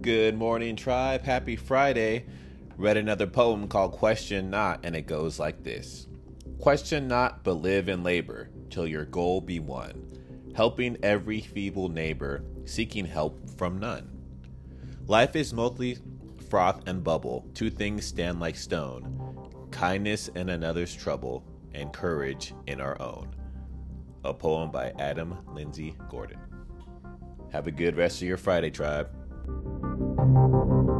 Good morning, tribe. Happy Friday. Read another poem called Question Not, and it goes like this Question not, but live and labor till your goal be won, helping every feeble neighbor, seeking help from none. Life is mostly froth and bubble, two things stand like stone kindness in another's trouble, and courage in our own. A poem by Adam Lindsay Gordon. Have a good rest of your Friday, tribe. Thank you.